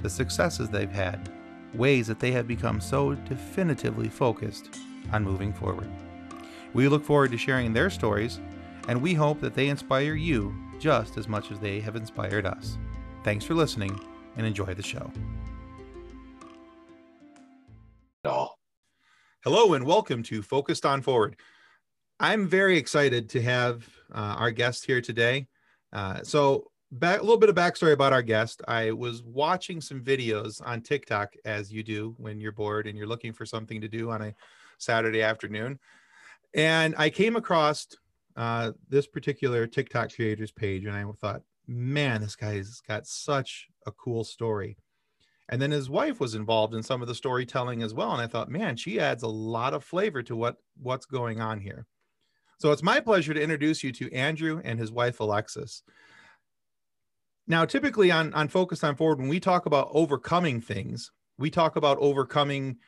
the successes they've had, ways that they have become so definitively focused on moving forward. We look forward to sharing their stories, and we hope that they inspire you just as much as they have inspired us. Thanks for listening and enjoy the show. Hello and welcome to Focused on Forward. I'm very excited to have uh, our guest here today. Uh, so, back, a little bit of backstory about our guest. I was watching some videos on TikTok, as you do when you're bored and you're looking for something to do on a Saturday afternoon. And I came across uh, this particular TikTok creators page, and I thought, man, this guy's got such a cool story. And then his wife was involved in some of the storytelling as well. And I thought, man, she adds a lot of flavor to what what's going on here. So it's my pleasure to introduce you to Andrew and his wife Alexis. Now, typically on on Focus on Forward, when we talk about overcoming things, we talk about overcoming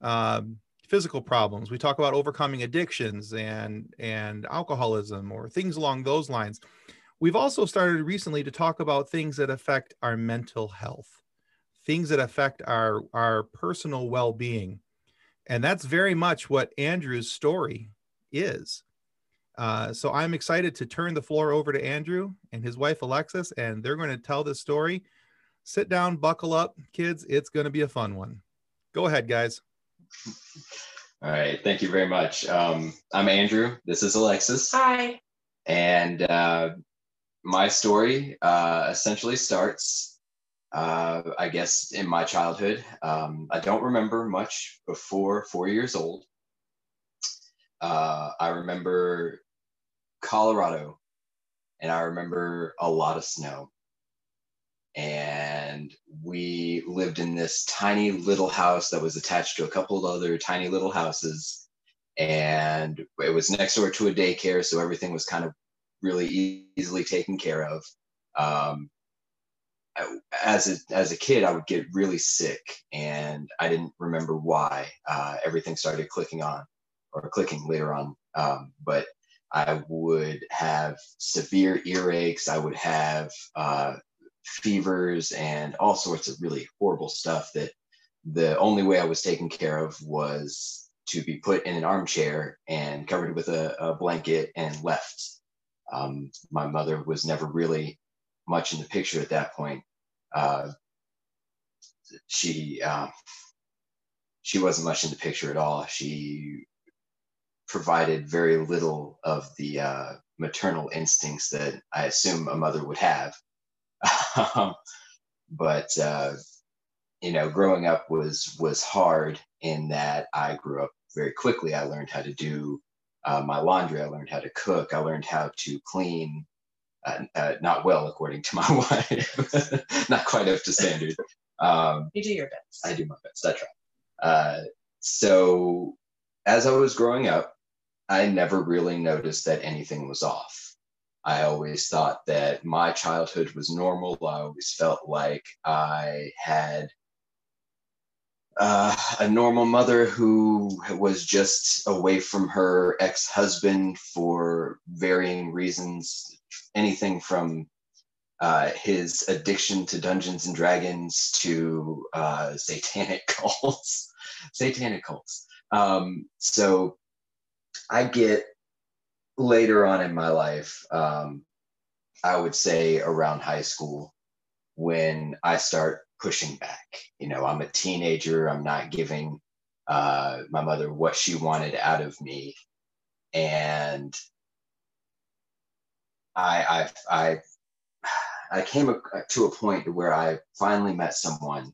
um, physical problems. We talk about overcoming addictions and and alcoholism or things along those lines. We've also started recently to talk about things that affect our mental health things that affect our our personal well-being and that's very much what andrew's story is uh, so i'm excited to turn the floor over to andrew and his wife alexis and they're going to tell this story. Sit down buckle up kids. It's going to be a fun one. Go ahead guys. All right. Thank you very much. Um, i'm andrew. This is alexis. Hi. And uh, my story uh, essentially starts uh, I guess in my childhood. Um, I don't remember much before four years old. Uh, I remember Colorado, and I remember a lot of snow. And we lived in this tiny little house that was attached to a couple of other tiny little houses. And it was next door to a daycare, so everything was kind of really e- easily taken care of. Um, as a as a kid, I would get really sick, and I didn't remember why. Uh, everything started clicking on, or clicking later on. Um, but I would have severe earaches. I would have uh, fevers and all sorts of really horrible stuff. That the only way I was taken care of was to be put in an armchair and covered with a, a blanket and left. Um, my mother was never really much in the picture at that point uh, she uh, she wasn't much in the picture at all. She provided very little of the uh, maternal instincts that I assume a mother would have. um, but uh, you know, growing up was was hard in that I grew up very quickly. I learned how to do uh, my laundry. I learned how to cook. I learned how to clean uh, uh, not well, according to my wife, not quite up to standard. Um, you do your best. I do my best. I try. Uh, so, as I was growing up, I never really noticed that anything was off. I always thought that my childhood was normal. I always felt like I had uh, a normal mother who was just away from her ex husband for varying reasons, anything from uh, his addiction to Dungeons and Dragons to uh, satanic cults, satanic cults. Um, so I get later on in my life, um, I would say around high school, when I start pushing back. You know, I'm a teenager. I'm not giving uh, my mother what she wanted out of me, and I I I I came to a point where I finally met someone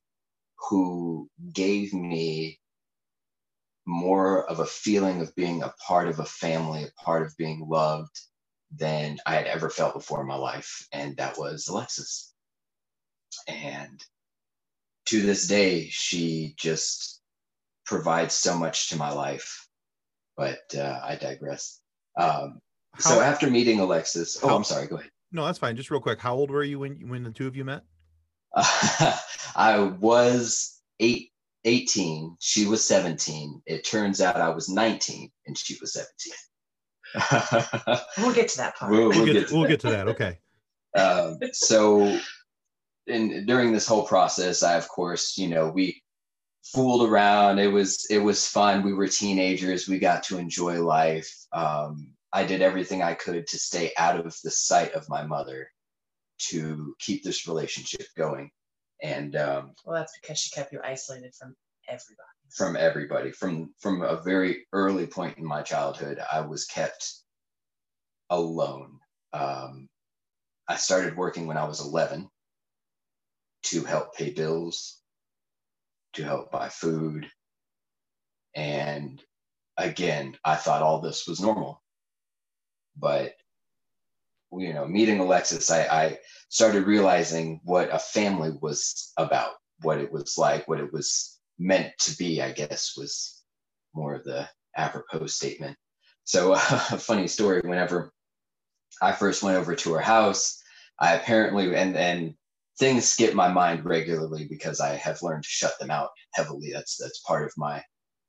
who gave me more of a feeling of being a part of a family, a part of being loved than I had ever felt before in my life. And that was Alexis. And to this day, she just provides so much to my life. But uh, I digress. Um, so How- after meeting Alexis, oh, How- I'm sorry. Go ahead. No, that's fine. Just real quick. How old were you when when the two of you met? I was eight, 18. She was 17. It turns out I was 19 and she was 17. We'll get to that part. we'll, We'll, we'll get, get to we'll that. get to that. Okay. um, so in during this whole process i of course you know we fooled around it was it was fun we were teenagers we got to enjoy life um, i did everything i could to stay out of the sight of my mother to keep this relationship going and um, Well, that's because she kept you isolated from everybody. from everybody. From from a very early point in my childhood i was kept alone. Um, i started working when i was 11 to help pay bills to help buy food. And again i thought all this was normal but you know meeting alexis i, I started realizing what a family was about what it was like what it was meant to be, I guess, was more of the apropos statement. So, a funny story whenever I first went over to her house, I apparently, and, and things skip my mind regularly because I have learned to shut them out heavily. That's, that's part of my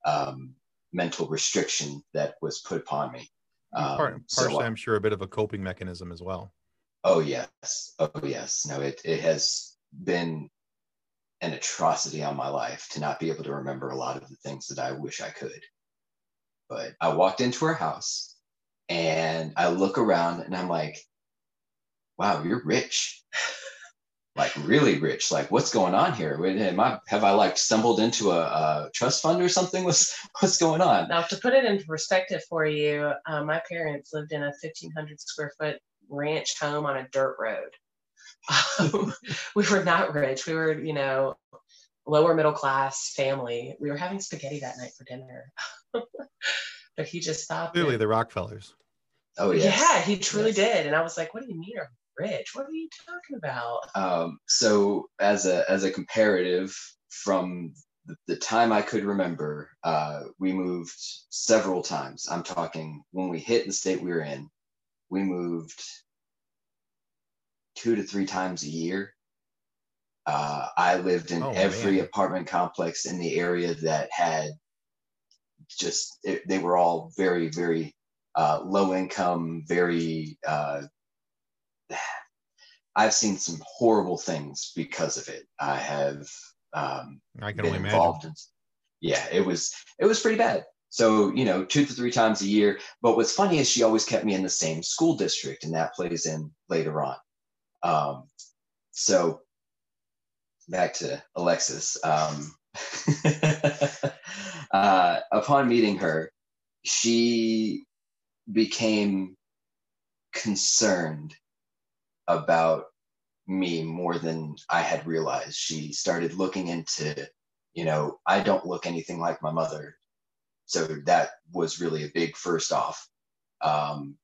um, mental restriction that was put upon me. Um, Part, partially, uh, I'm sure, a bit of a coping mechanism as well. Oh yes. Oh yes. No, it it has been an atrocity on my life to not be able to remember a lot of the things that I wish I could. But I walked into her house and I look around and I'm like, wow, you're rich. like really rich. Like what's going on here? Am I have I like stumbled into a, a trust fund or something? What's what's going on? Now, to put it into perspective for you, uh, my parents lived in a 1,500 square foot ranch home on a dirt road. Um, we were not rich. We were, you know, lower middle class family. We were having spaghetti that night for dinner. but he just thought Clearly, that- the Rockefellers. Oh yes. yeah, he truly Yes. did. And I was like, what do you mean you're rich? What are you talking about? Um, so as a as a comparative from the, the time I could remember, uh, we moved several times. I'm talking when we hit the state we were in, we moved two to three times a year. Uh, I lived in Oh, every man. apartment complex in the area that had just it, they were all very very uh, low income, very uh, I've seen some horrible things because of it. I have um, I can been only imagine. involved in. Yeah, it was it was pretty bad. So you know, two to three times a year. But what's funny is she always kept me in the same school district, and that plays in later on. Um, so back to Alexis. Um, uh, upon meeting her, she became concerned about me more than I had realized. She started looking into, you know, I don't look anything like my mother. So that was really a big first off. Um,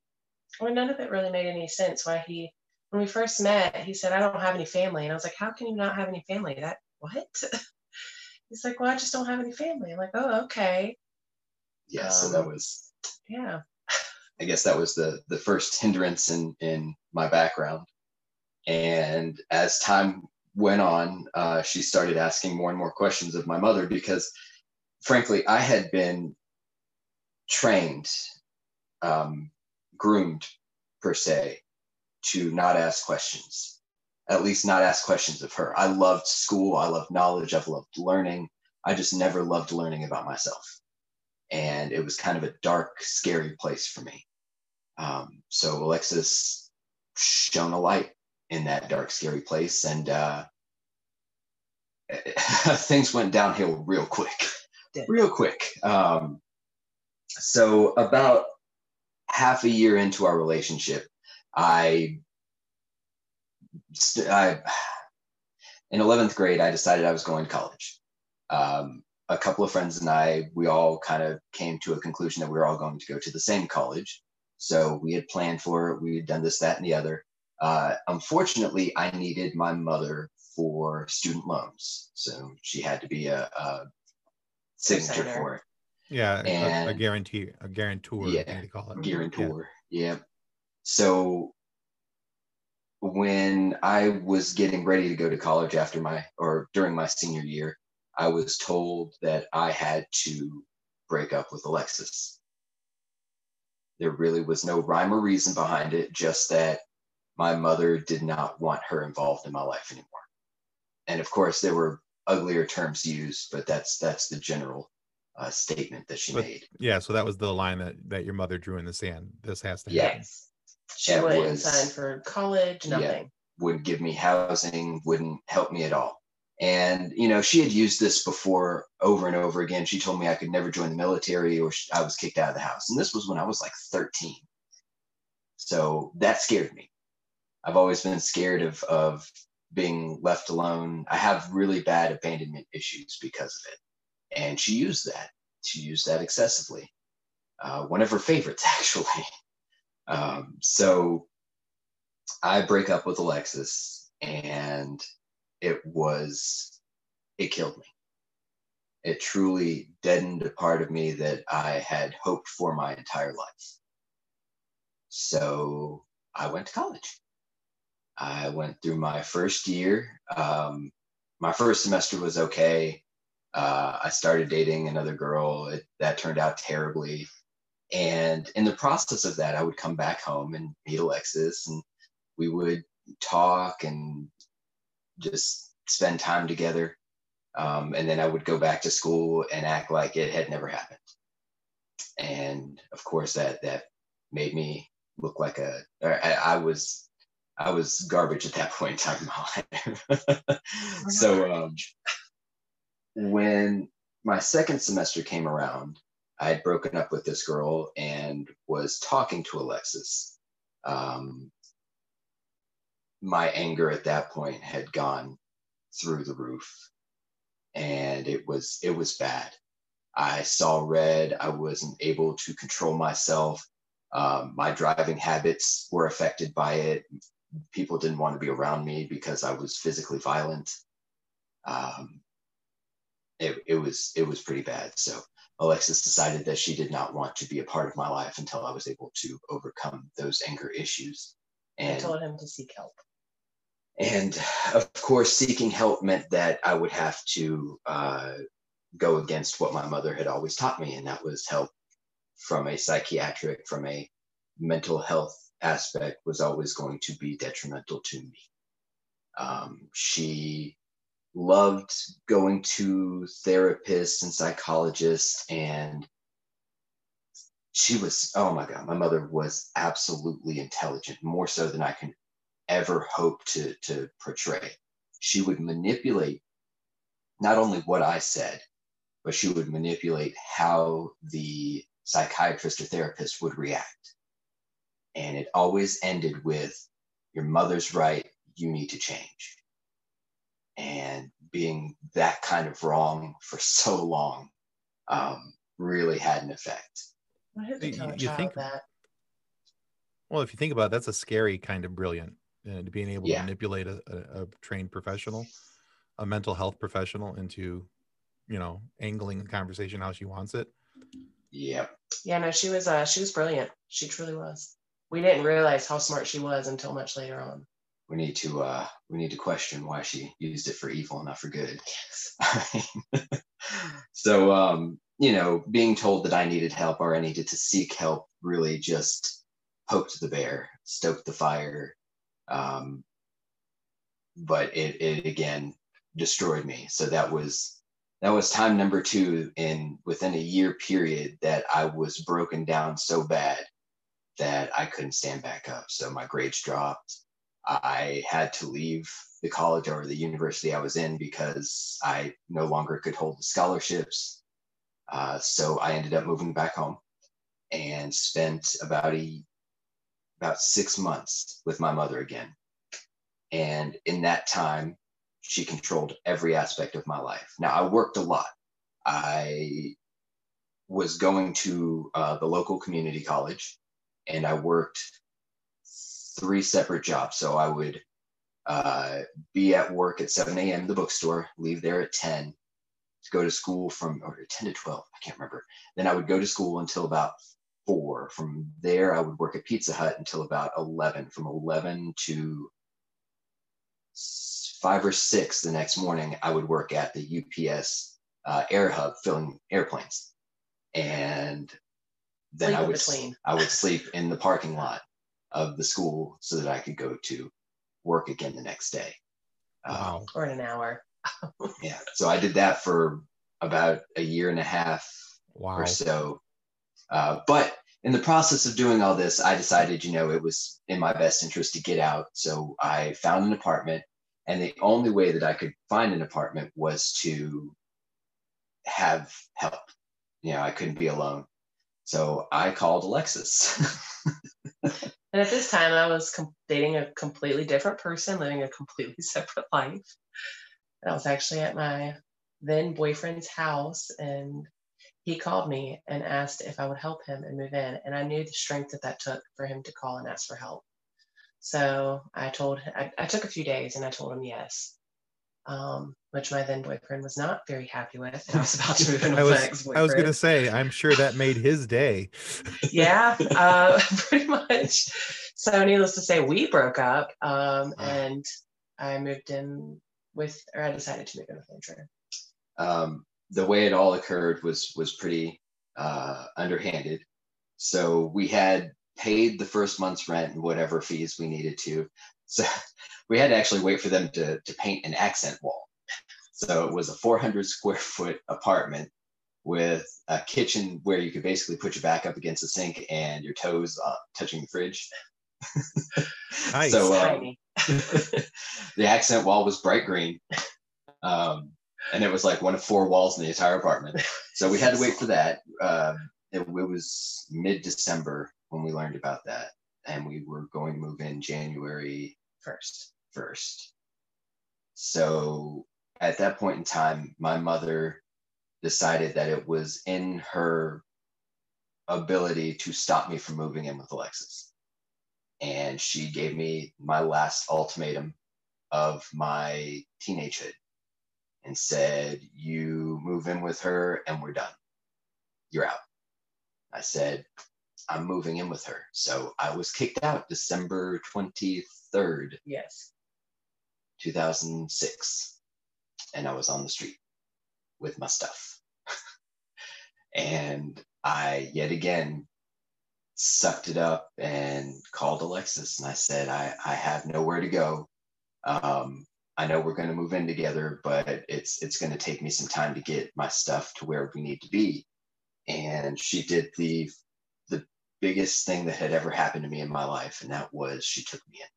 Well, none of it really made any sense. Why he, when we first met, he said, I don't have any family. And I was like, How can you not have any family? That, what? He's like, Well, I just don't have any family. I'm like, Oh, okay. yeah, so that Um, was, Yeah. I guess that was the the first hindrance in in my background. And as time went on, uh, she started asking more and more questions of my mother because, frankly, I had been trained, um, groomed per se, to not ask questions. At least not ask questions of her. I loved school. I loved knowledge. I've loved learning. I just never loved learning about myself and it was kind of a dark, scary place for me. Um, so Alexis shone a light in that dark, scary place, and uh, things went downhill real quick, real quick. Um, so about half a year into our relationship, I, st- I in 11th grade, I decided I was going to college. Um, a couple of friends and I, we all kind of came to a conclusion that we were all going to go to the same college. So we had planned for it. We had done this, that, and the other. Uh, unfortunately, I needed my mother for student loans. So she had to be a, a signature Co-signer. for it. Yeah, a- a, guarantee, a guarantor, Yeah, they call it. guarantor. Yeah. So when I was getting ready to go to college after my or during my senior year, I was told that I had to break up with Alexis. There really was no rhyme or reason behind it, just that my mother did not want her involved in my life anymore. And of course, there were uglier terms used, but that's that's the general uh, statement that she But- made. Yeah, so that was the line that that your mother drew in the sand. This has to happen. Yes. She That wouldn't was- sign for college, Yeah. nothing. wouldn't give me housing, wouldn't help me at all. And, you know, she had used this before over and over again. She told me I could never join the military or sh- I was kicked out of the house. And this was when I was like 13. So that scared me. I've always been scared of, of being left alone. I have really bad abandonment issues because of it. And she used that. She used that excessively. Uh, one of her favorites, actually. Um, so I break up with Alexis and it was, it killed me. It truly deadened a part of me that I had hoped for my entire life. So I went to college. I went through my first year. Um, my first semester was okay. Uh, I started dating another girl. It, that turned out terribly. And in the process of that, I would come back home and meet Alexis, and we would talk and just spend time together. Um, and then I would go back to school and act like it had never happened. And of course, that that made me look like a. I was, I was garbage at that point in time in my life. so um, when my second semester came around, I had broken up with this girl and was talking to Alexis. Um, my anger at that point had gone through the roof and it was it was bad. I saw red. I wasn't able to control myself. Um, my driving habits were affected by it people didn't want to be around me because i was physically violent. Um, it, it was it was pretty bad. So alexis decided that she did not want to be a part of my life until i was able to overcome those anger issues. And I told him to seek help. and of course, seeking help meant that I would have to uh, go against what my mother had always taught me, and that was help from a psychiatric, from a mental health aspect, was always going to be detrimental to me. Um, she loved going to therapists and psychologists, and she was, oh my God, my mother was absolutely intelligent, more so than I can ever hope to to portray. She would manipulate not only what I said, but she would manipulate how the psychiatrist or therapist would react. And it always ended with your mother's right, you need to change. And being that kind of wrong for so long um, really had an effect. I hate to You- tell a you think- that. Well, if you think about it, that's a scary kind of brilliant, uh, to being able to manipulate a, a, a trained professional, a mental health professional into, you know, angling the conversation how she wants it. Yep. Yeah, no, she was uh she was brilliant. She truly was. We didn't realize how smart she was until much later on. We need to uh, we need to question why she used it for evil and not for good. Yes. so um, you know, being told that I needed help or I needed to seek help really just poked the bear, stoked the fire. Um, but it, it again destroyed me. So that was that was time number two in within a year period that I was broken down so bad that I couldn't stand back up. So my grades dropped. I had to leave the college or the university I was in because I no longer could hold the scholarships. Uh, so I ended up moving back home and spent about a about six months with my mother again. And in that time, she controlled every aspect of my life. Now I worked a lot. I was going to uh, the local community college, and I worked three separate jobs. So I would uh, be at work at 7 a.m. the bookstore, leave there at 10, to go to school from or 10 to 12, I can't remember. Then I would go to school until about four. From there, I would work at Pizza Hut until about 11. From 11 to five or six the next morning, I would work at the UPS uh, air hub filling airplanes. And then Sleep I would between. I would sleep in the parking lot of the school so that I could go to work again the next day. Uh, Wow. or in an hour. yeah. So I did that for about a year and a half Wow. or so. Uh, but in the process of doing all this, I decided, you know, it was in my best interest to get out. So I found an apartment, and the only way that I could find an apartment was to have help. You know, I couldn't be alone. So I called Alexis. And at this time, I was com- dating a completely different person, living a completely separate life. And I was actually at my then boyfriend's house, and he called me and asked if I would help him and move in. And I knew the strength that that took for him to call and ask for help. So I told I, I took a few days and I told him yes, um, which my then boyfriend was not very happy with. And I was about to move in with I my was ex-boyfriend. I was gonna say I'm sure that made his day. yeah, uh, pretty much. So, needless to say, we broke up, um, and I moved in with, or I decided to move in with Andrew. um, the way it all occurred was was pretty uh, underhanded. So we had paid the first month's rent and whatever fees we needed to. So we had to actually wait for them to to paint an accent wall. So it was a 400 square foot apartment with a kitchen where you could basically put your back up against the sink and your toes uh, touching the fridge. Nice. So um, the accent wall was bright green. Um, and it was like one of four walls in the entire apartment. So we had to wait for that. Um, it, it was mid December when we learned about that. And we were going to move in January First. 1st. So at that point in time, my mother decided that it was in her ability to stop me from moving in with Alexis. And she gave me my last ultimatum of my teenagehood and said, You move in with her and we're done. You're out. I said, I'm moving in with her. So I was kicked out December 23rd, Yes. 2006. And I was on the street with my stuff. and I yet again sucked it up and called Alexis and I said, I, I have nowhere to go. Um, I know we're going to move in together, but it's it's going to take me some time to get my stuff to where we need to be. And she did the the biggest thing that had ever happened to me in my life, and that was she took me in,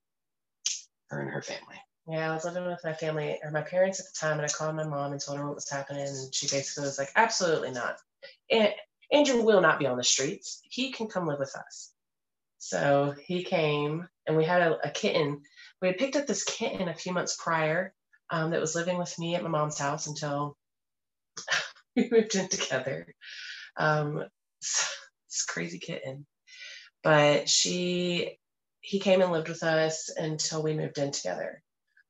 her and her family. Yeah, I was living with my family or my parents at the time, and I called my mom and told her what was happening. And she basically was like, Absolutely not. And Andrew will not be on the streets. He can come live with us. So he came, and we had a, a kitten. We had picked up this kitten a few months prior um, that was living with me at my mom's house until we moved in together. Um, this crazy kitten. But she, he came and lived with us until we moved in together.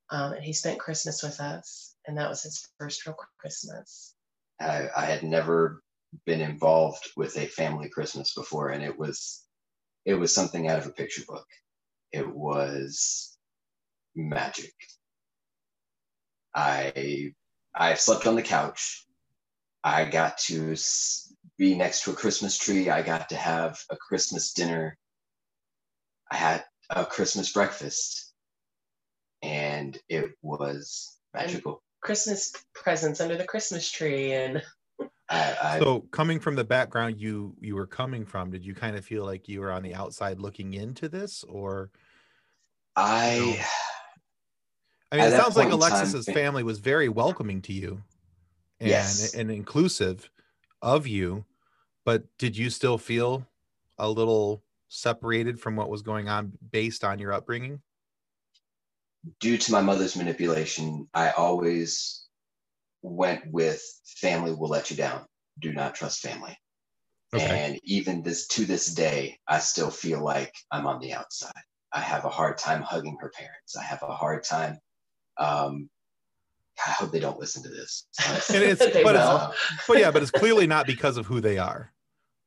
Um, and he spent Christmas with us, and that was his first real Christmas. I, I had never been involved with a family Christmas before, and it was it was something out of a picture book. It was magic. I I slept on the couch. I got to be next to a Christmas tree. I got to have a Christmas dinner. I had a Christmas breakfast, and it was magical. Christmas presents under the Christmas tree, and I, I So coming from the background you you were coming from, did you kind of feel like you were on the outside looking into this, or I I mean, it sounds like point in time, Alexis's family was very welcoming to you, and Yes. and inclusive of you, but did you still feel a little separated from what was going on based on your upbringing? due to my mother's manipulation, I always went with family will let you down. Do not trust family. Okay. And even this to this day, I still feel like I'm on the outside. I have a hard time hugging her parents. I have a hard time. Um, I hope they don't listen to this. And it's, but, it's, but yeah, but it's clearly not because of who they are.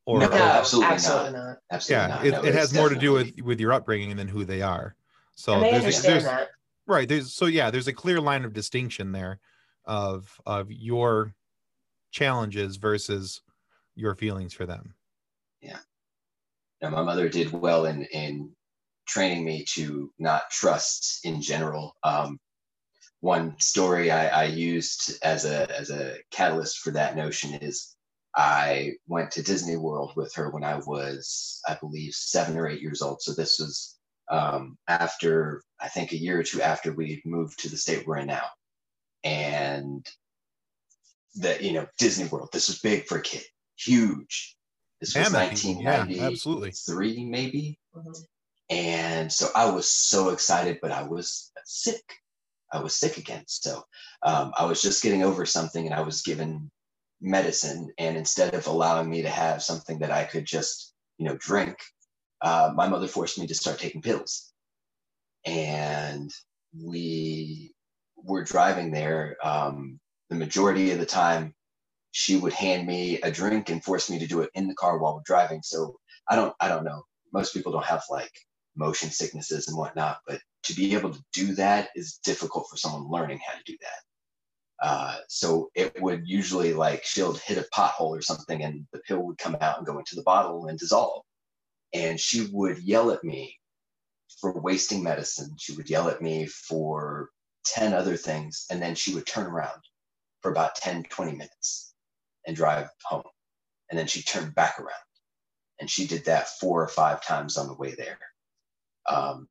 Or, No, or- absolutely absolutely not. not. Absolutely yeah, not. it, No, it has more to do with with your upbringing than who they are. So and they there's, understand there's that. right there's so yeah there's a clear line of distinction there of of your challenges versus your feelings for them. Yeah. Now, my mother did well in in training me to not trust in general. Um, one story I, I used as a as a catalyst for that notion is I went to Disney World with her when I was, I believe, seven or eight years old. So this was um, after I think a year or two after we moved to the state we're in now, and the you know Disney World. This was big for a kid, huge. This was Mammoth, yeah, 1993, absolutely. maybe. Mhm. And so I was so excited, but I was sick. I was sick again. So um, I was just getting over something and I was given medicine. And instead of allowing me to have something that I could just, you know, drink, uh, my mother forced me to start taking pills. And we were driving there. Um, the majority of the time, she would hand me a drink and force me to do it in the car while we're driving. So I don't, I don't know. Most people don't have like motion sicknesses and whatnot, but to be able to do that is difficult for someone learning how to do that. Uh, so it would usually like she'll hit a pothole or something and the pill would come out and go into the bottle and dissolve. And she would yell at me for wasting medicine. She would yell at me for 10 other things. And then she would turn around for about 10, 20 minutes and drive home. And then she turned back around. And she did that four or five times on the way there. Um,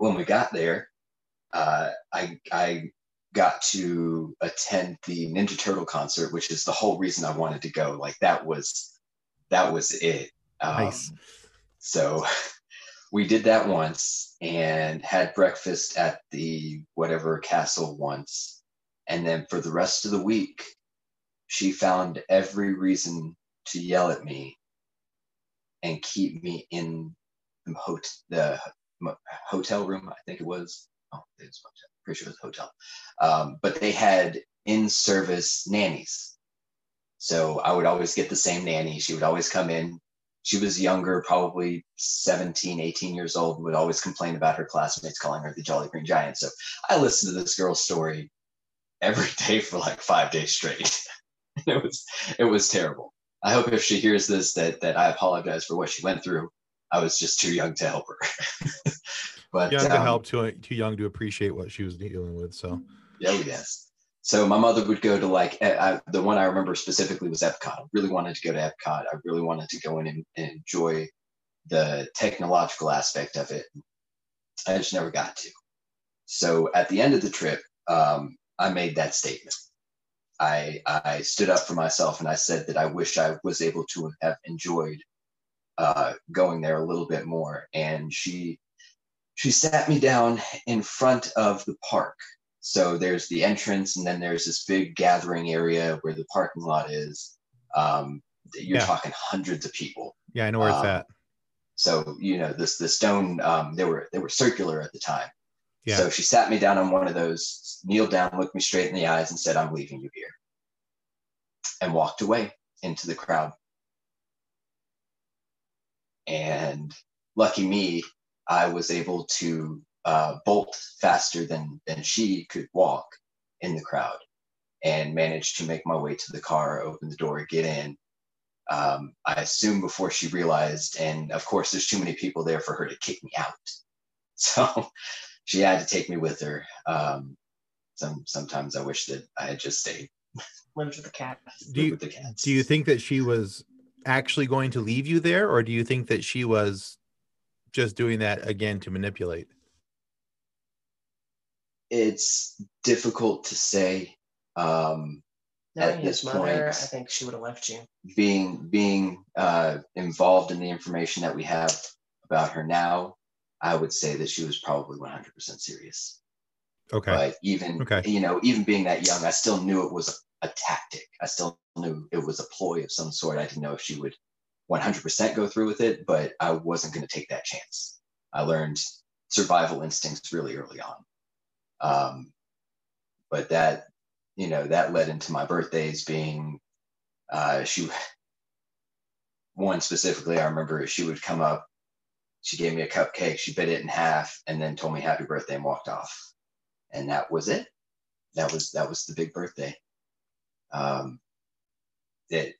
when we got there, uh, I, I got to attend the Ninja Turtle concert, which is the whole reason I wanted to go. Like that was that was it. Um, Nice. So we did that once and had breakfast at the whatever castle once. And then for the rest of the week, she found every reason to yell at me and keep me in the, hot- the hotel room, I think it was. Oh, it was hotel. Pretty sure it was hotel. Um, but they had in service nannies. So I would always get the same nanny. She would always come in. She was younger, probably 17, 18 years old, would always complain about her classmates calling her the Jolly Green Giant. So I listened to this girl's story every day for like five days straight. it was it was terrible. I hope if she hears this that that I apologize for what she went through. I was just too young to help her. but Young to um, help, too too young to appreciate what she was dealing with. So yeah, yes. So my mother would go to like I, the one I remember specifically was Epcot. I really wanted to go to Epcot. I really wanted to go in and, and enjoy the technological aspect of it. I just never got to. So at the end of the trip, um, I made that statement. I I stood up for myself and I said that I wish I was able to have enjoyed uh, going there a little bit more. And she she sat me down in front of the park so there's the entrance, and then there's this big gathering area where the parking lot is. Um, you're Yeah. talking hundreds of people. yeah, I know where it's Um, at. So you know this the stone. Um, they were they were circular at the time. Yeah. So she sat me down on one of those, kneeled down, looked me straight in the eyes, and said, "I'm leaving you here," and walked away into the crowd. And lucky me, I was able to uh, bolt faster than than she could walk in the crowd, and managed to make my way to the car, open the door, get in. Um, I assume before she realized, and of course, there's too many people there for her to kick me out, so she had to take me with her. Um, some sometimes I wish that I had just stayed Lives with the cat. Do you with the cats. do you think that she was actually going to leave you there, or do you think that she was just doing that again to manipulate? it's difficult to say? Um, Knowing At this mother, point- I think she would have left you. being being uh, involved in the information that we have about her now, I would say that she was probably 100% serious. Okay. But even Okay. you know, even being that young, I still knew it was a, tactic. I still knew it was a ploy of some sort. I didn't know if she would 100% go through with it, but I wasn't going to take that chance. I learned survival instincts really early on. Um, but that, you know, that led into my birthdays being, uh, she, one specifically, I remember she would come up, she gave me a cupcake, she bit it in half, and then told me happy birthday and walked off. And that was it. That was that was the big birthday. Um, that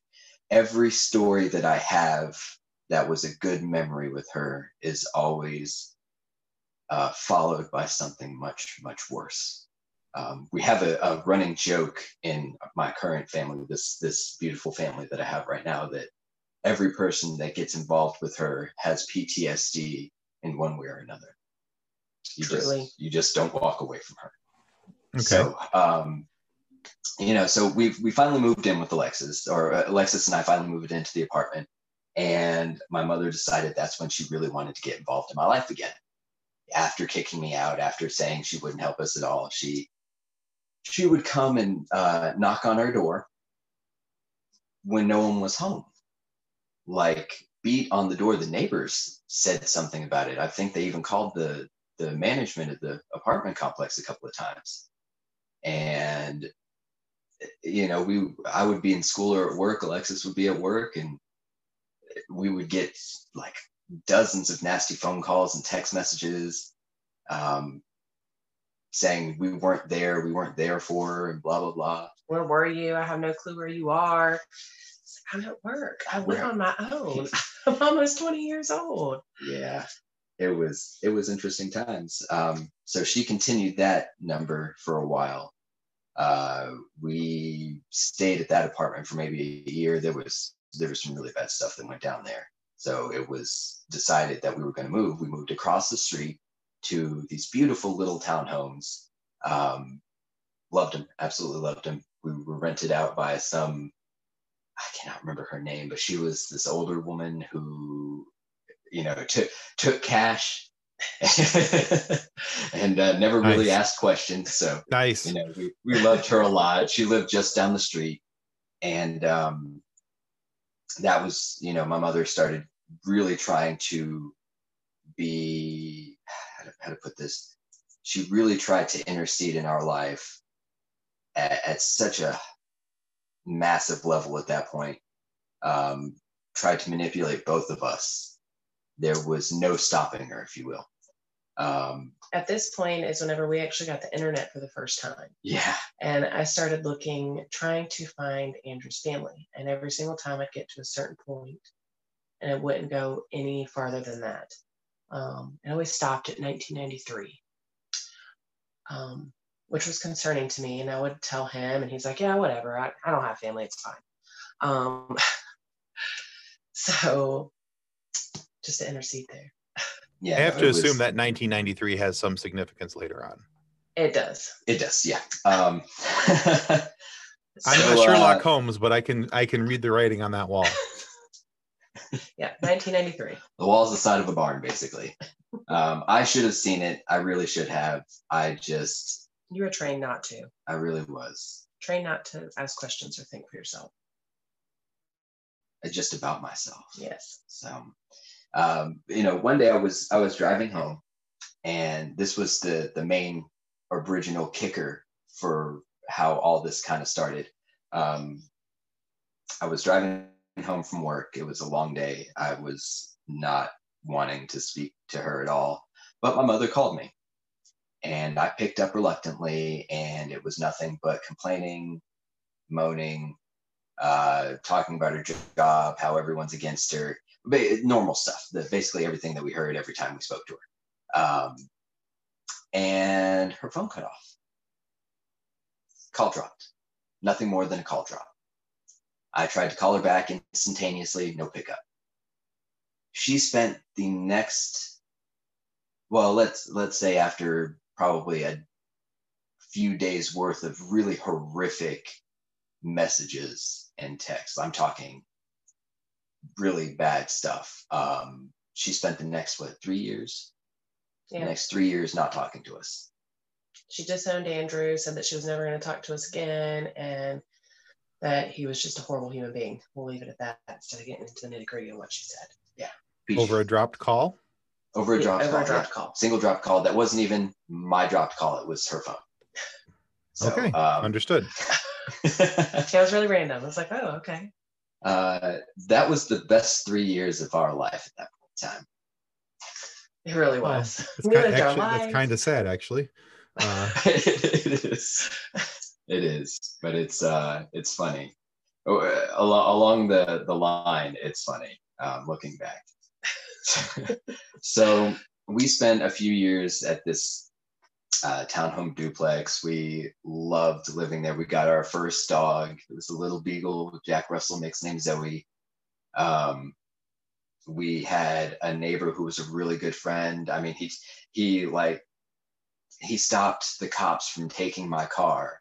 every story that I have that was a good memory with her is always uh, followed by something much, much worse. Um, we have a, a, running joke in my current family, this this beautiful family that I have right now, that every person that gets involved with her has PTSD in one way or another. You Truly. just you just don't walk away from her. Okay. So, um, you know, so we we finally moved in with Alexis, or uh, Alexis and I finally moved into the apartment, and my mother decided that's when she really wanted to get involved in my life again. After kicking me out, after saying she wouldn't help us at all, she she would come and uh, knock on our door when no one was home. Like beat on the door. The neighbors said something about it. I think they even called the the management of the apartment complex a couple of times. And you know, we I would be in school or at work, Alexis would be at work, and we would get like dozens of nasty phone calls and text messages um, saying we weren't there, we weren't there for her, and blah blah blah. Where were you? I have no clue where you are. I'm at work. I went on my own. I'm almost 20 years old. Yeah, it was it was interesting times. Um, so she continued that number for a while. Uh, we stayed at that apartment for maybe a year. There was there was some really bad stuff that went down there. So it was decided that we were going to move. We moved across the street to these beautiful little townhomes. Um, loved them, absolutely loved them. We were rented out by some, I cannot remember her name, but she was this older woman who, you know, took took cash and uh, never really asked questions. So nice. You know, we, we loved her a lot. She lived just down the street, and um, that was, you know, my mother started really trying to be how to, how to put this. She really tried to intercede in our life at, at such a massive level at that point. Um, tried to manipulate both of us. There was no stopping her, if you will. Um, At this point is whenever we actually got the internet for the first time. Yeah. And I started looking, trying to find Andrew's family. And every single time I'd get to a certain point, and it wouldn't go any farther than that. Um, it always stopped at 1993, um, which was concerning to me. And I would tell him, and he's like, "Yeah, whatever. I, I don't have family. It's fine." Um, so, just to intercede there yeah, I have to assume was, that 1993 has some significance later on. It does. It does. Yeah. Um, I'm not Sherlock uh, Holmes, but I can I can read the writing on that wall. yeah, 1993. The wall is the side of a barn, basically. Um, I should have seen it. I really should have. I just. You were trained not to. I really was. Trained not to ask questions or think for yourself. Just about myself. Yes. So, um, you know, one day I was I was driving home, and this was the the main original kicker for how all this kind of started. Um, I was driving home from work. It was a long day. I was not wanting to speak to her at all, but my mother called me, and I picked up reluctantly, and it was nothing but complaining, moaning, uh, talking about her job, how everyone's against her normal stuff, the, basically everything that we heard every time we spoke to her. Um, and her phone cut off. Call dropped. Nothing more than a call drop. I tried to call her back instantaneously, no pickup. She spent the next, well, let's let's say after probably a few days worth of really horrific messages and texts. I'm talking really bad stuff. Um, she spent the next what three years? Yeah. The next three years not talking to us. She disowned Andrew, said that she was never going to talk to us again, and that he was just a horrible human being. We'll leave it at that instead of getting into the nitty gritty of what she said. Yeah. Over a dropped call. over a Yeah, dropped over call. a dropped yeah. call. Single dropped call. That wasn't even my dropped call. It was her phone. So, okay, um, understood. It was really random. I was like, oh, okay. Uh, that was the best three years of our life at that point in time. It really Well, was. It's we kind, lived our actually, that's kind of sad, actually. Uh, it is. It is, but it's uh, it's funny. Oh, uh, Along along the the line, it's funny. Um, looking back. so we spent a few years at this uh, townhome duplex. We loved living there. We got our first dog. It was a little beagle, Jack Russell mix named Zoe. Um, we had a neighbor who was a really good friend. I mean, he he like he stopped the cops from taking my car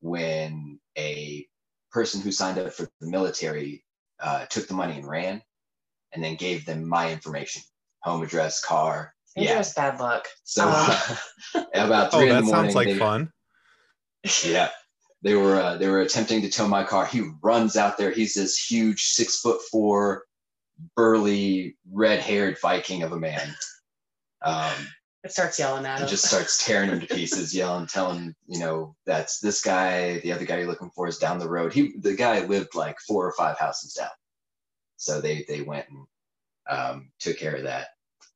when a person who signed up for the military uh, took the money and ran, and then gave them my information, home address, car. It Yeah. was bad luck. So Uh, about oh, three in that the morning, That sounds like they, fun. yeah, they were uh, they were attempting to tow my car. He runs out there. He's this huge six foot four, burly, red haired Viking of a man. Um, It starts yelling at and him. just starts tearing him to pieces, yelling, telling you know that's this guy. The other guy you're looking for is down the road. He the guy lived like four or five houses down, so they they went and um, took care of that.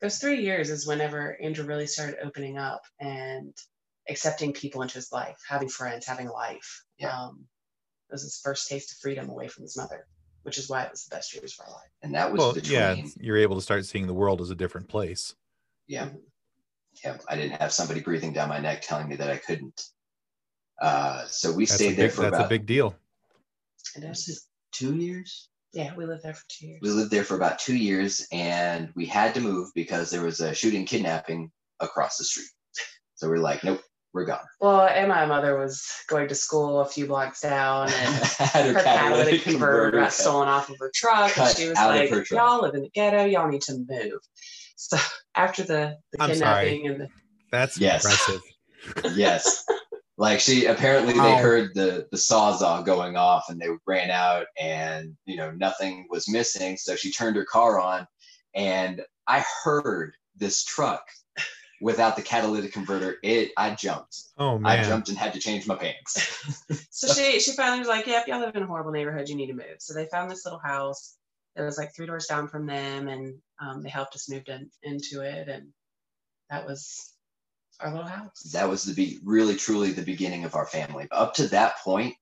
Those three years is whenever Andrew really started opening up and accepting people into his life, having friends, having life. Yeah. Um, it was his first taste of freedom away from his mother, which is why it was the best years of our life. And that was Well, between yeah, yeah. you're able to start seeing the world as a different place. yeah Yeah. I didn't have somebody breathing down my neck telling me that I couldn't. Uh, so we That's, a stayed there big, for that's about a big deal. And was it- it two years. Yeah, we lived there for two years. We lived there for about two years, and we had to move because there was a shooting kidnapping across the street. So we're like, nope, we're gone. Well, and my mother was going to school a few blocks down, and Had her catalytic converter got cut. stolen off of her truck, and cut she was out of like, her truck. "Y'all live in the ghetto. Y'all need to move." So after the, the I'm sorry. kidnapping and the That's Yes. impressive. yes. Like she apparently they heard the the sawzall going off and they ran out and you know nothing was missing. So she turned her car on and I heard this truck without the catalytic converter. It I jumped. Oh man. I jumped and had to change my pants. So she she finally was like, "Yep, y'all live in a horrible neighborhood. You need to move." So they found this little house. It was like three doors down from them, and um, they helped us move in, into it, and that was our little house. that was the be really truly the beginning of our family. Up to that point,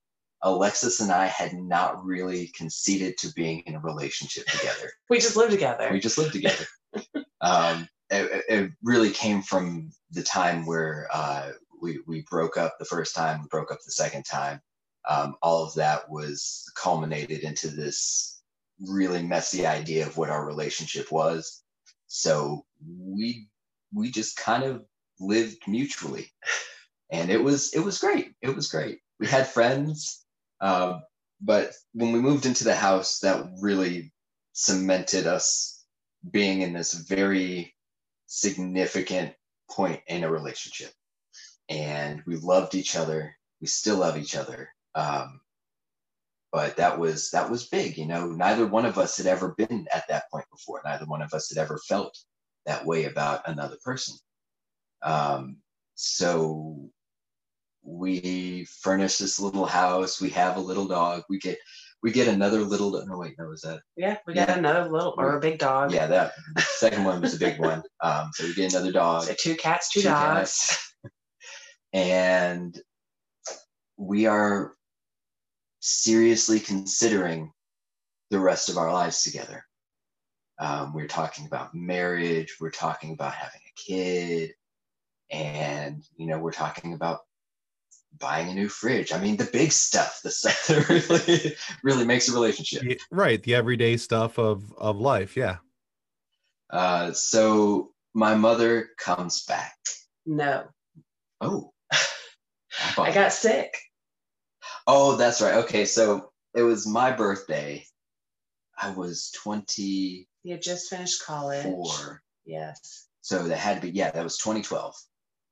Alexis and I had not really conceded to being in a relationship together. We just lived together. we just lived together. um, it, it really came from the time where uh, we we broke up the first time, we broke up the second time. Um, all of that was culminated into this really messy idea of what our relationship was. So we we just kind of lived mutually, and it was it was great. It was great. We had friends, um, but when we moved into the house, that really cemented us being in this very significant point in a relationship. And we loved each other. We still love each other. Um, but that was that was big, you know. Neither one of us had ever been at that point before. Neither one of us had ever felt that way about another person. Um, so we furnish this little house. We have a little dog. We get we get another little. No, wait, no, was that yeah, we got Yeah. another little or a big dog. yeah, that second one was a big one. Um, so we get another dog, So two cats, two, Two dogs. cats. and we are seriously considering the rest of our lives together. Um, we're talking about marriage. We're talking about having a kid, and you know, we're talking about buying a new fridge. I mean, the big stuff, the stuff that really, really makes a relationship. Right. The everyday stuff of of life. Yeah. Uh, so my mother comes back. No, Oh, I got sick. Oh, that's right. Okay, so it was my birthday. I was 20 You had just finished college. four Yes. So that had to be, yeah, that was 2012.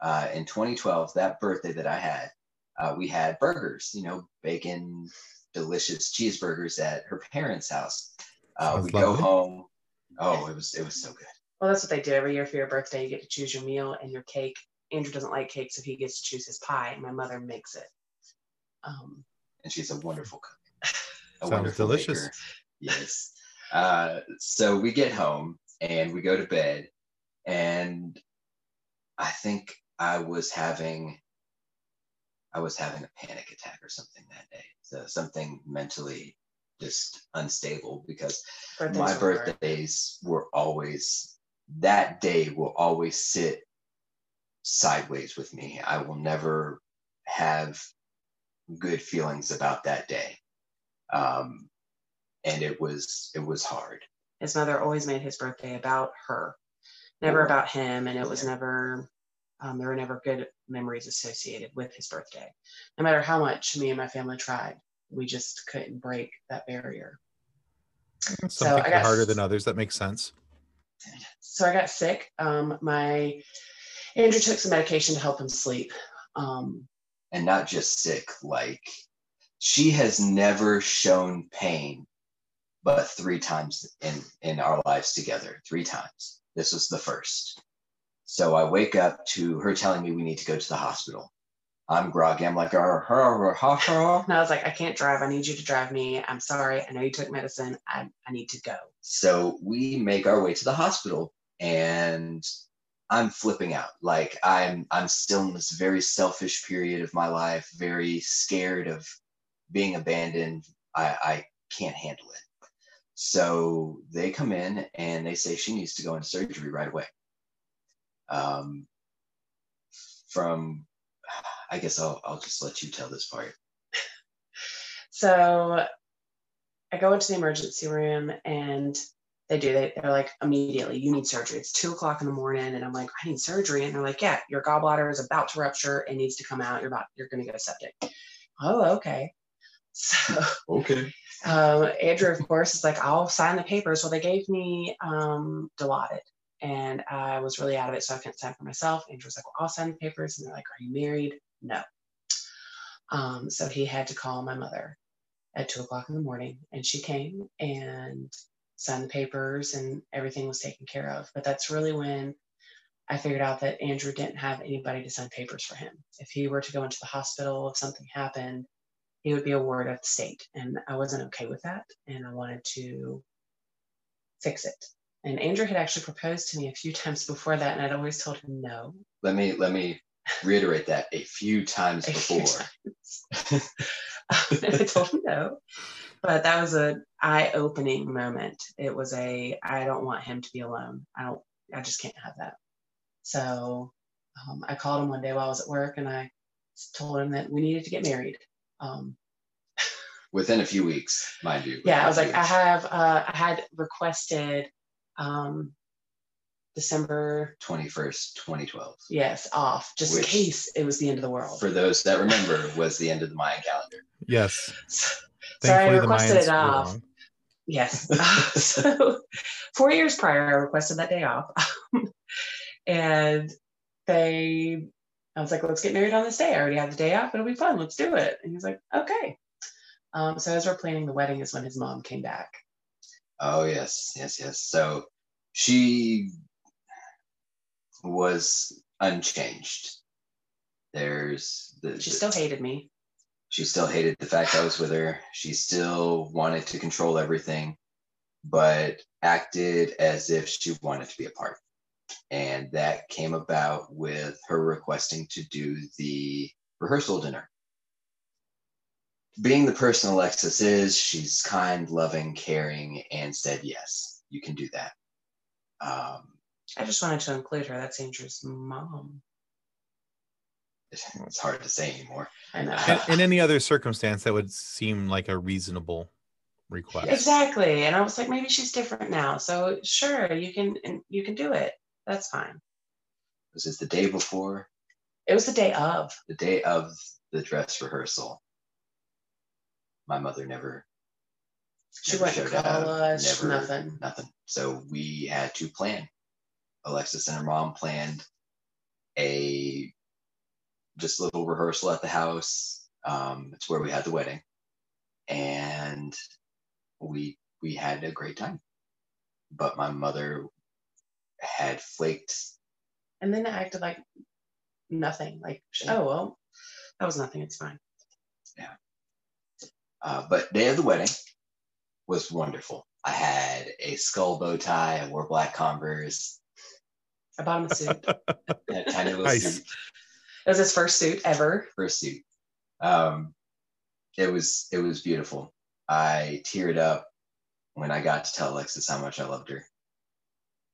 Uh, in 2012, that birthday that I had, uh, we had burgers, you know, bacon, delicious cheeseburgers at her parents' house. Uh, Sounds we go home. Oh, it was it was so good. Well, that's what they do every year for your birthday. You get to choose your meal and your cake. Andrew doesn't like cake, so he gets to choose his pie. And my mother makes it. Um, and she's a wonderful cook. A Sounds wonderful delicious. baker. Yes. Uh, so we get home and we go to bed, and I think I was having I was having a panic attack or something that day. So something mentally just unstable because birthdays my birthdays were always that day will always sit sideways with me. I will never have good feelings about that day. Um, and it was it was hard. His mother always made his birthday about her, never Or- about him, and it was Yeah. never. Um, there were never good memories associated with his birthday. No matter how much me and my family tried, we just couldn't break that barrier. Some So I got harder than others. That makes sense. so I got sick. Um, my Andrew took some medication to help him sleep. Um, And not just sick, like she has never shown pain but three times in in our lives together. Three times. This was the first. So I wake up to her telling me we need to go to the hospital. I'm groggy. I'm like, "Arr, arr, arr, arr, arr." and I was like, I can't drive. I need you to drive me. I'm sorry. I know you took medicine. I, I need to go. So we make our way to the hospital and I'm flipping out. Like I'm I'm still in this very selfish period of my life, very scared of being abandoned. I, I can't handle it. So they come in and they say she needs to go into surgery right away. Um, from I guess I'll I'll just let you tell this part. So I go into the emergency room and they do. They, they're like, immediately, you need surgery. It's two o'clock in the morning. And I'm like, I need surgery. And they're like, yeah, your gallbladder is about to rupture. It needs to come out. You're about, you're going to go septic. Oh, okay. So Okay. um, Andrew, of course, is like, I'll sign the papers. Well, they gave me um, Dilaudid, and I was really out of it, so I couldn't sign for myself. Andrew was like, well, I'll sign the papers, and they're like, Are you married? No. Um, so he had to call my mother at two o'clock in the morning, and she came and signed the papers, and everything was taken care of. But that's really when I figured out that Andrew didn't have anybody to sign papers for him. If he were to go into the hospital, if something happened, he would be a ward of the state. And I wasn't okay with that. And I wanted to fix it. And Andrew had actually proposed to me a few times before that, and I'd always told him no. Let me let me reiterate that a few times a few before. times. and I told him no. But that was a eye-opening moment. It was a I don't want him to be alone. I don't I just can't have that. So um, I called him one day while I was at work and I told him that we needed to get married. Um, Within a few weeks, mind you. yeah, I was like, a I few weeks. have, uh, I had requested um, December, 21st, 2012. yes, off, just Which- in case it was the end of the world. For those that remember, was the end of the Mayan calendar. Yes. so I Thankfully, the requested Mayans it were off. wrong. Yes. so four years prior, I requested that day off. and they, I was like, let's get married on this day. I already have the day off. It'll be fun. Let's do it. And he's like, okay. Um, so as we're planning the wedding is when his mom came back. Oh yes, yes, yes. So she was unchanged. There's the She still hated me. she still hated the fact I was with her. She still wanted to control everything, but acted as if she wanted to be a part. And that came about with her requesting to do the rehearsal dinner. Being the person Alexis is, she's kind, loving, caring, and said, Yes, you can do that. Um, I just wanted to include her. That's Andrew's mom. it's hard to say anymore. I know. In, in any other circumstance, that would seem like a reasonable request. Exactly. And I was like, maybe she's different now. So sure, you can and you can do it. That's fine. This is the day before It was the day of. the day of the dress rehearsal, my mother never, She never wouldn't call up, us, never- nothing. nothing. So we had to plan. Alexis and her mom planned a just a little rehearsal at the house. Um, it's where we had the wedding, and we we had a great time. But my mother had flaked. And then it acted like nothing. Like, oh well, that was nothing. It's fine. Uh, but day of the wedding was wonderful. I had a skull bow tie. I wore black Converse. I bought him a suit. a tiny little Nice. suit, It was his first suit ever. first suit. Um, it was it was beautiful. I teared up when I got to tell Alexis how much I loved her.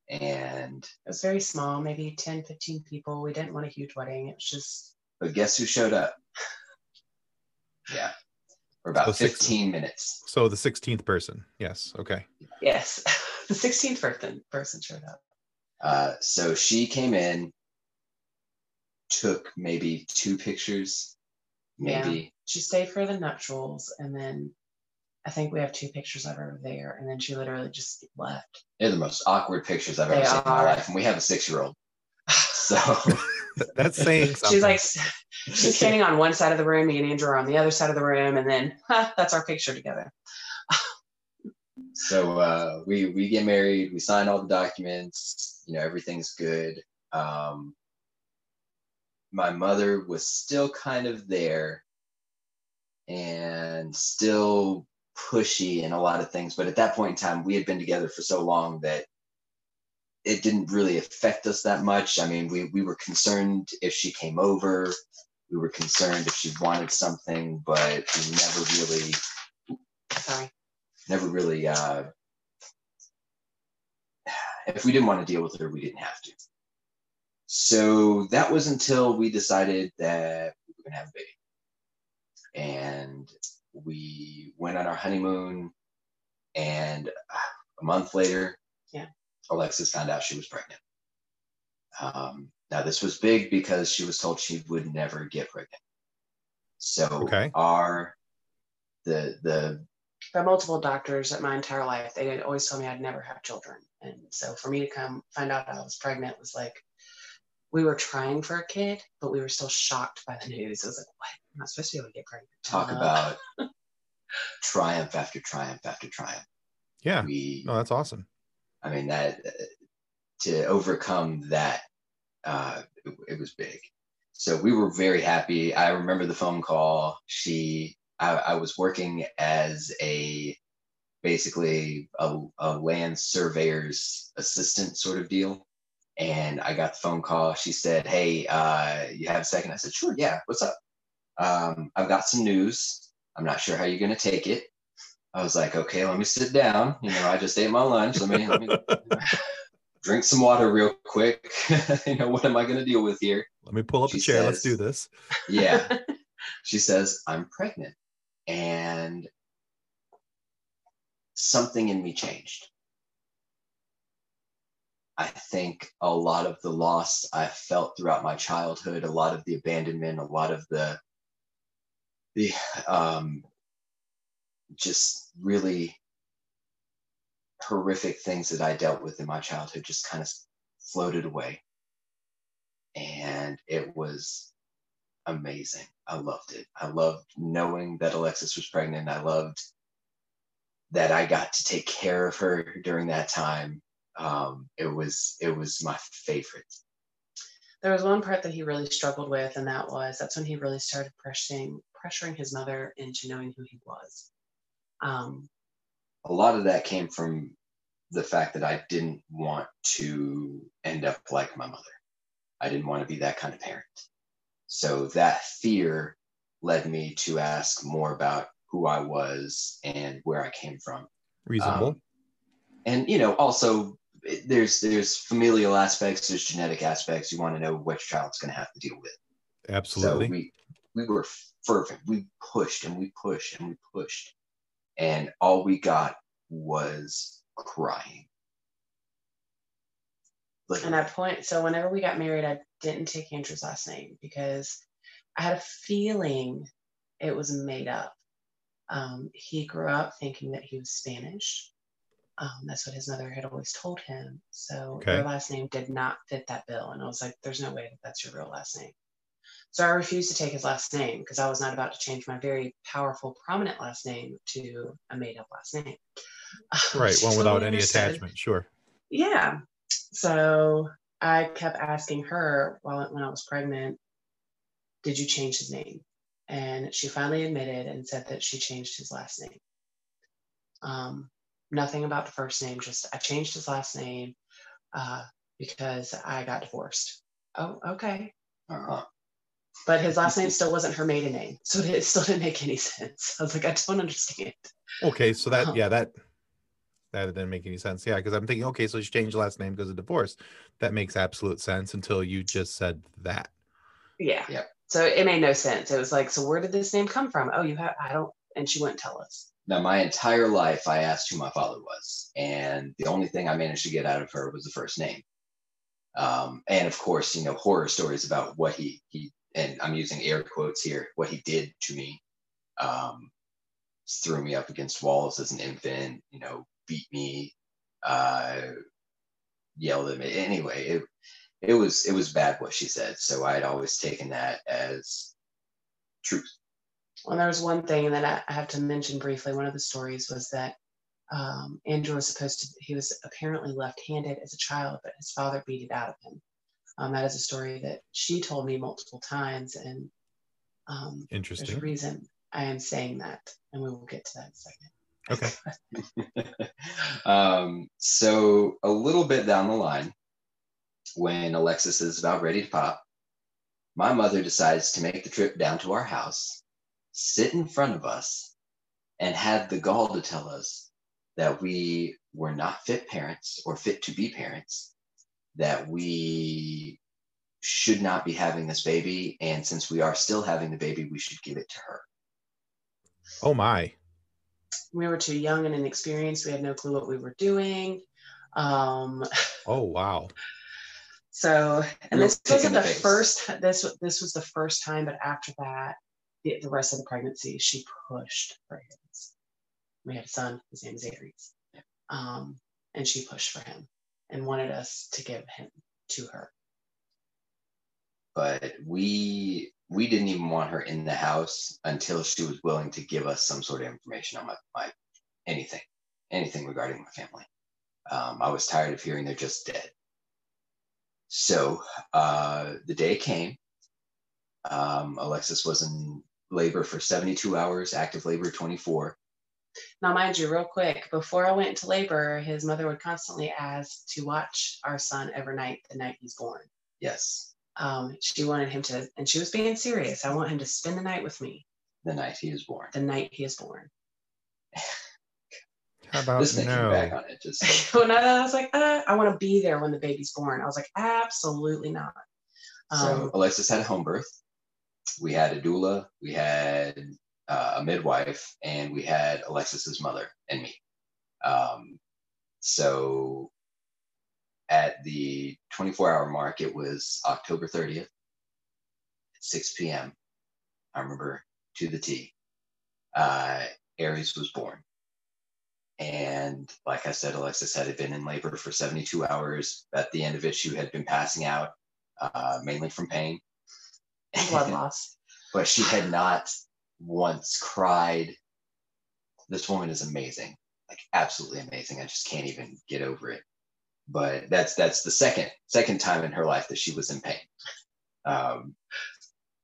And It was very small, maybe 10, 15 people. We didn't want a huge wedding. It was just, but guess who showed up? Yeah, for about So six- 15 minutes. So the 16th person. Yes. Okay. yes, the 16th person, person showed up. Uh, so she came in, took maybe two pictures, Yeah. maybe. She stayed for the nuptials, and then I think we have two pictures of her there, and then she literally just left. They're the most awkward pictures I've They ever seen in my life, and we have a six-year-old. So That's saying something. She's like, she's standing on one side of the room, me and Andrew are on the other side of the room, and then huh, that's our picture together. so uh, we we get married we sign all the documents you know everything's good um, my mother was still kind of there and still pushy in a lot of things but at that point in time we had been together for so long that it didn't really affect us that much i mean we, we were concerned if she came over we were concerned if she wanted something but we never really Sorry. never really uh if we didn't want to deal with her we didn't have to so that was until we decided that we were going to have a baby and we went on our honeymoon and a month later Yeah. Alexis found out she was pregnant um, now this was big because she was told she would never get pregnant so Okay. our the the By multiple doctors at my entire life, they did always tell me I'd never have children, and so for me to come find out I was pregnant was like we were trying for a kid, but we were still shocked by the news. It was like, what? I'm not supposed to be able to get pregnant. talk Uh, about triumph after triumph after triumph. yeah. We, No, that's awesome. I mean, that to overcome that, uh, it, it was big. So we were very happy. I remember the phone call. She, I, I was working as a basically a, a land surveyor's assistant sort of deal. And I got the phone call. She said, Hey, uh, you have a second? I said, Sure, yeah. What's up? Um, I've got some news. I'm not sure how you're going to take it. I was like, okay, let me sit down. You know, I just ate my lunch. Let me, let me drink some water real quick. you know, what am I going to deal with here? Let me pull up a She chair. Let's do this. Yeah. she says, I'm pregnant. And something in me changed. I think a lot of the loss I felt throughout my childhood, a lot of the abandonment, a lot of the the um, just really horrific things that I dealt with in my childhood just kind of floated away. And it was amazing. I loved it. I loved knowing that Alexis was pregnant. I loved that I got to take care of her during that time. Um, it was it was my favorite. there was one part that he really struggled with, and that was that's when he really started pressuring pressuring his mother into knowing who he was. Um, A lot of that came from the fact that I didn't want to end up like my mother. I didn't want to be that kind of parent. So that fear led me to ask more about who I was and where I came from. Reasonable. Um, and you know, also it- there's there's familial aspects, there's genetic aspects. You want to know what your child's going to have to deal with. Absolutely. So we we were fervent. We pushed and we pushed and we pushed, and all we got was crying. and I point so whenever we got married, I didn't take Andrew's last name because I had a feeling it was made up. Um, he grew up thinking that he was Spanish. Um, that's what his mother had always told him. So Okay. your last name did not fit that bill, and I was like, "There's no way that that's your real last name." So I refused to take his last name because I was not about to change my very powerful, prominent last name to a made-up last name. right. Which One is without any understood. attachment. Sure. Yeah. So I kept asking her while when I was pregnant, did you change his name? And she finally admitted and said that she changed his last name. Um, nothing about the first name, just I changed his last name uh, because I got divorced. Oh, okay. Uh-huh. But his last name still wasn't her maiden name. So it still didn't make any sense. I was like, I don't understand. Okay, so that Huh. yeah, that that didn't make any sense. Yeah, because I'm thinking, okay, so she changed the last name because of divorce. That makes absolute sense until you just said that. Yeah. Yep. So it made no sense. It was like, so where did this name come from? Oh, you have, I don't, and she wouldn't tell us. Now, my entire life, I asked who my father was, and the only thing I managed to get out of her was the first name. Um, and of course, you know, horror stories about what he he and I'm using air quotes here, what he did to me. Um, threw me up against walls as an infant, you know, beat me, uh, yelled at me. Anyway, it it was it was bad what she said. So I had always taken that as truth. Well, there was one thing that I, have to mention briefly. One of the stories was that um, Andrew was supposed to, he was apparently left handed as a child, but his father beat it out of him. Um, that is a story that she told me multiple times. And um, there's a Interesting. reason I am saying that. And we will get to that in a second. Okay. um, so a little bit down the line, when Alexis is about ready to pop, my mother decides to make the trip down to our house, sit in front of us, and had the gall to tell us that we were not fit parents or fit to be parents, that we should not be having this baby, and since we are still having the baby, we should give it to her. Oh my. We were too young and inexperienced. We had no clue what we were doing. Um, Oh wow. So, and Real this wasn't the the first. This this was the first time, but after that, the, the rest of the pregnancy, she pushed for his. We had a son. His name is Aries, um, and she pushed for him and wanted us to give him to her. but we we didn't even want her in the house until she was willing to give us some sort of information on my, my anything anything regarding my family. Um, i was tired of hearing they're just dead. So uh, the day came. Um, alexis was in labor for 72 hours active labor 24 Now, mind you, real quick, before I went into labor, his mother would constantly ask to watch our son every night the night he's born. yes Um, she wanted him to, and she was being serious. I want him to spend the night with me the night he was born the night he is born. How about this just thinking back on it just when I, I was like, uh, I want to be there when the baby's born. I was like, absolutely not. So Um, Alexis had a home birth. We had a doula, we had uh, a midwife, and we had Alexis's mother and me. Um, so at the 24 hour mark, it was October 30th at 6 p.m. I remember to the T. Uh, Aries was born. And like I said, Alexis had been in labor for 72 hours. At the end of it, she had been passing out, uh, mainly from pain. blood loss. but she had not once cried. This woman is amazing, like absolutely amazing. I just can't even get over it. But that's that's the second second time in her life that she was in pain. Um,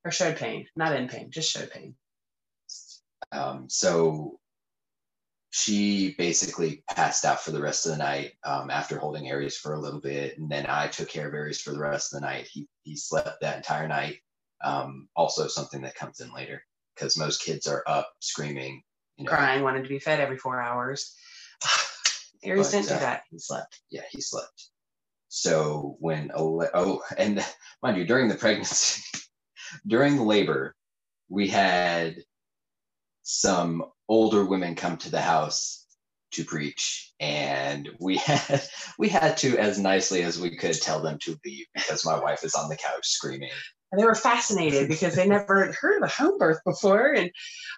Or showed pain, not in pain, just showed pain. um, so she basically passed out for the rest of the night um, after holding Aries for a little bit, and then I took care of Aries for the rest of the night. He he slept that entire night. Um, also, something that comes in later because most kids are up screaming, you know, Crying, wanted to be fed every four hours. Aries didn't do that. He slept. yeah, he slept. So when oh, and mind you, during the pregnancy, during labor, we had some older women come to the house to preach, and we had we had to, as nicely as we could, tell them to leave because my wife is on the couch screaming. And they were fascinated because they never had heard of a home birth before. And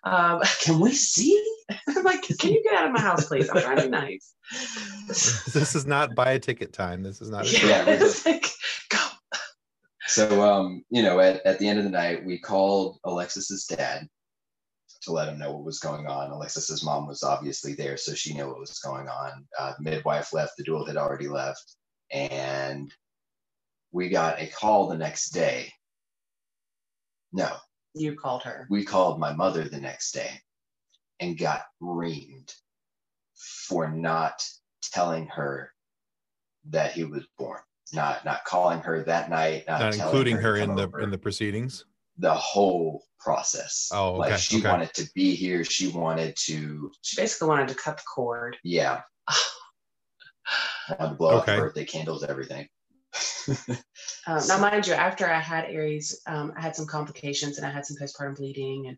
um, Can we see? I'm like, can you get out of my house, please? I'm trying to be nice. this is not buy a ticket time. This is not. A Yeah, Yeah, it's like, go. So, um, you know, at, at the end of the night, we called Alexis's dad to let him know what was going on. Alexis's mom was obviously there, so she knew what was going on. Uh, the midwife left, the doula had already left, and we got a call the next day. No, You called her. we called my mother the next day and got reamed for not telling her that he was born not not calling her that night not, Not telling including to her in come the over. in the proceedings. the whole process Oh, okay, like she okay. wanted to be here she wanted to She basically wanted to cut the cord. yeah wanted to blow Okay. out birthday candles everything Um, now, mind you, after I had Aries, um, I had some complications and I had some postpartum bleeding. And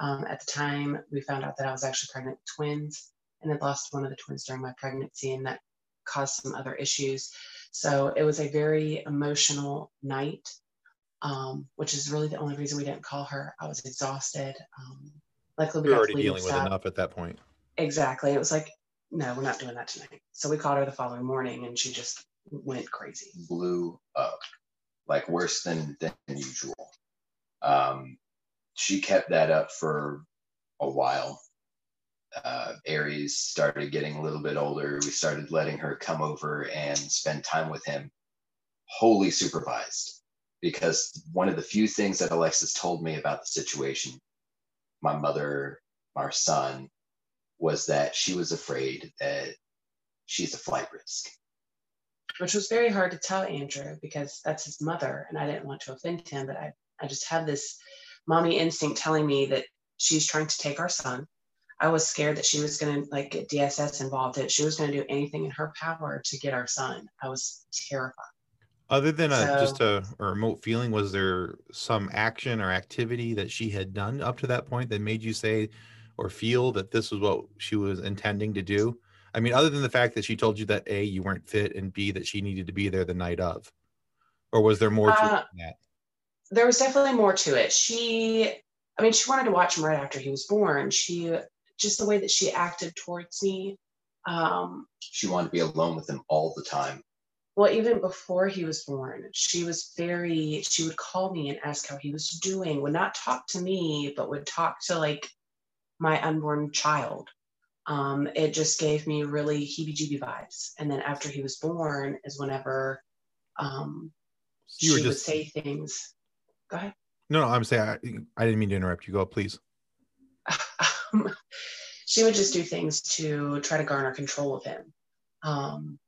um, at the time, we found out that I was actually pregnant with twins and had lost one of the twins during my pregnancy, and that caused some other issues. So it was a very emotional night, um, which is really the only reason we didn't call her. I was exhausted. Um, luckily, we You're already dealing with enough at that point. Exactly. It was like, no, we're not doing that tonight. So we called her the following morning, and she just went crazy. blew up like worse than than usual. Um she kept that up for a while. Uh aries started getting a little bit older. We started letting her come over and spend time with him wholly supervised because one of the few things that alexis told me about the situation my mother our son was that she was afraid that she's a flight risk which was very hard to tell Andrew because that's his mother and I didn't want to offend him, but I, I just had this mommy instinct telling me that she's trying to take our son. I was scared that she was going to like get DSS involved, that she was going to do anything in her power to get our son. I was terrified. Other than a, just a, a remote feeling, was there some action or activity that she had done up to that point that made you say or feel that this was what she was intending to do? I mean, other than the fact that she told you that A, you weren't fit, and B, that she needed to be there the night of. Or was there more to Uh, it than that? There was definitely more to it. She, I mean, she wanted to watch him right after he was born. She, just the way that she acted towards me, um, she wanted to be alone with him all the time well even before he was born she was very she would call me and ask how he was doing would not talk to me but would talk to like my unborn child um, it just gave me really heebie-jeebie vibes and then after he was born is whenever um, You she would say things go ahead no, no. I'm saying I, I didn't mean to interrupt you. Go, please. um, she would just do things to try to garner control of him um,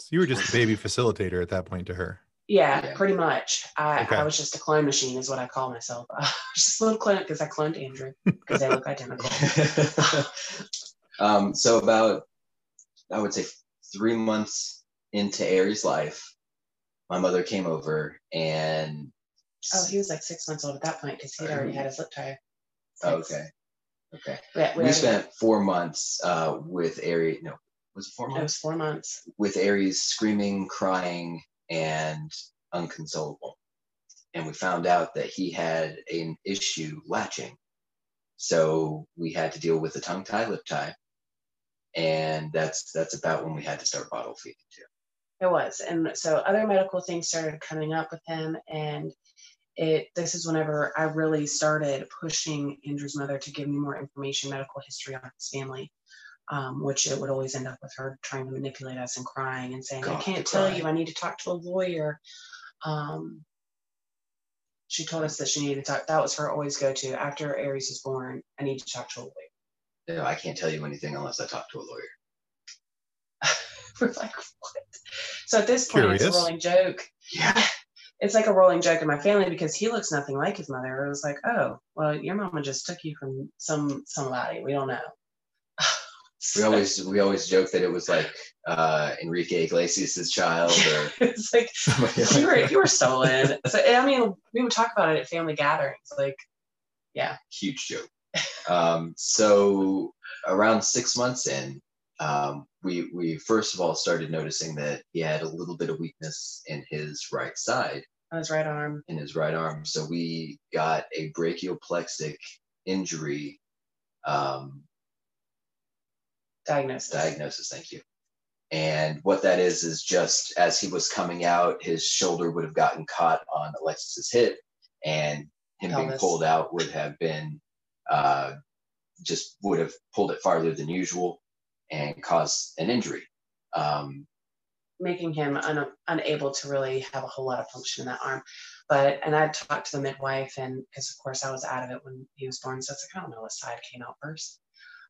So you were just a baby facilitator at that point to her. Yeah, Yeah. pretty much. I, Okay. I was just a clone machine, is what I call myself. I was just a little clone because I cloned Andrew because they look identical. um, so about I would say three months into Aries' life, my mother came over and Oh, he was like six months old at that point because he'd already had his lip tie. Six. okay, okay. Yeah, we spent four months uh, with Aries. No, was it four months? It was four months. with Aries screaming, crying, and unconsolable. And we found out that he had an issue latching. So we had to deal with the tongue tie, lip tie. And that's that's about when we had to start bottle feeding too. It was, and so other medical things started coming up with him, and it. This is whenever I really started pushing Andrew's mother to give me more information, medical history on his family. Um, which it would always end up with her trying to manipulate us and crying and saying, "I can't tell cry. you. I need to talk to a lawyer." Um, she told us that she needed to talk. That was her always go to after Aries was born. I need to talk to a lawyer. You know, I can't tell you anything unless I talk to a lawyer. We're like, what? So at this point, it's a rolling joke. Yeah. It's like a rolling joke in my family because he looks nothing like his mother. It was like, oh, well, your mama just took you from some somebody. We don't know. We always we always joke that it was like uh, Enrique Iglesias' child or it's like you were you were stolen. So I mean, we would talk about it at family gatherings. Like, yeah, huge joke. Um, so around six months in, um, we we first of all started noticing that he had a little bit of weakness in his right side, on his right arm. in his right arm. So we got a brachial plexus injury um, diagnosis. diagnosis. Thank you. And what that is is just as he was coming out, his shoulder would have gotten caught on Alexis's hip, and him being pulled out would have been uh, just would have pulled it farther than usual and caused an injury. Um, making him un- unable to really have a whole lot of function in that arm. But and I talked to the midwife, and because of course I was out of it when he was born, so it's like I don't know what side came out first.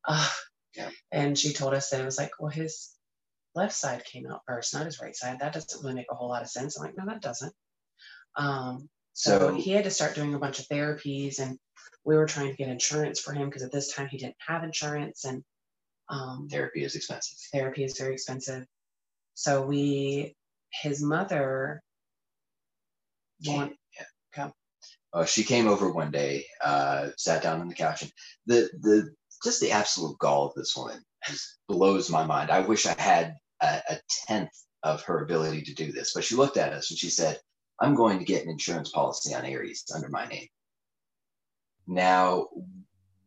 Uh, yeah. And she told us that it was like, well, his left side came out first, not his right side. That doesn't really make a whole lot of sense. I'm like, no, that doesn't. Um, so, so he had to start doing a bunch of therapies, and we were trying to get insurance for him because at this time he didn't have insurance, and um, therapy is expensive. Therapy is very expensive. So we, his mother, yeah. Come. Uh, she came over one day, uh, sat down on the couch, and the the just the absolute gall of this woman just blows my mind. I wish I had a, a tenth of her ability to do this, but she looked at us and she said, "I'm going to get an insurance policy on Aries under my name." Now,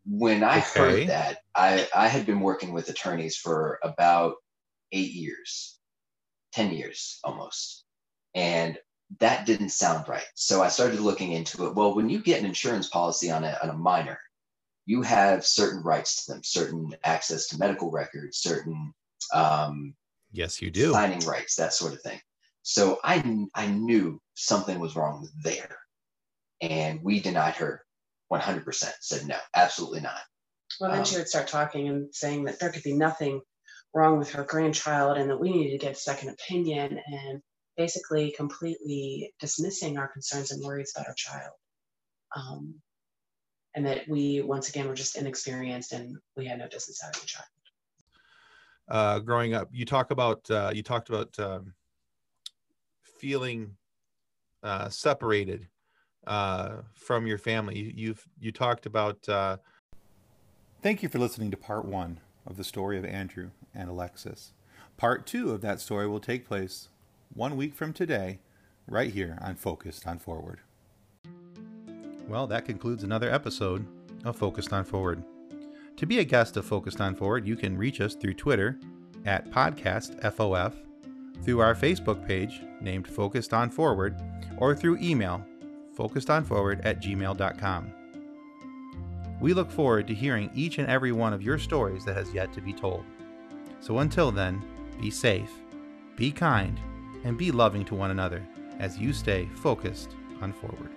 when I okay. heard that, I, I had been working with attorneys for about eight years, 10 years almost. And that didn't sound right. So I started looking into it. Well, when you get an insurance policy on a, on a minor, you have certain rights to them, certain access to medical records, certain um, yes, you do signing rights, that sort of thing. So I I knew something was wrong there, and we denied her 100%. Said no, absolutely not. Well, then um, she would start talking and saying that there could be nothing wrong with her grandchild and that we needed to get a second opinion and basically completely dismissing our concerns and worries about our child. Um, and that we, once again, were just inexperienced and we had no business having a child. Uh, growing up, you talk about, uh, you talked about um, feeling uh, separated uh, from your family. You, you've, you talked about. Uh, Thank you for listening to part one of the story of Andrew and Alexis. Part two of that story will take place one week from today, right here on Focused on Forward. Well, that concludes another episode of Focused on Forward. To be a guest of Focused on Forward, you can reach us through Twitter at PodcastFOF, through our Facebook page named Focused on Forward, or through email focusedonforward at gmail.com. We look forward to hearing each and every one of your stories that has yet to be told. So until then, be safe, be kind, and be loving to one another as you stay focused on forward.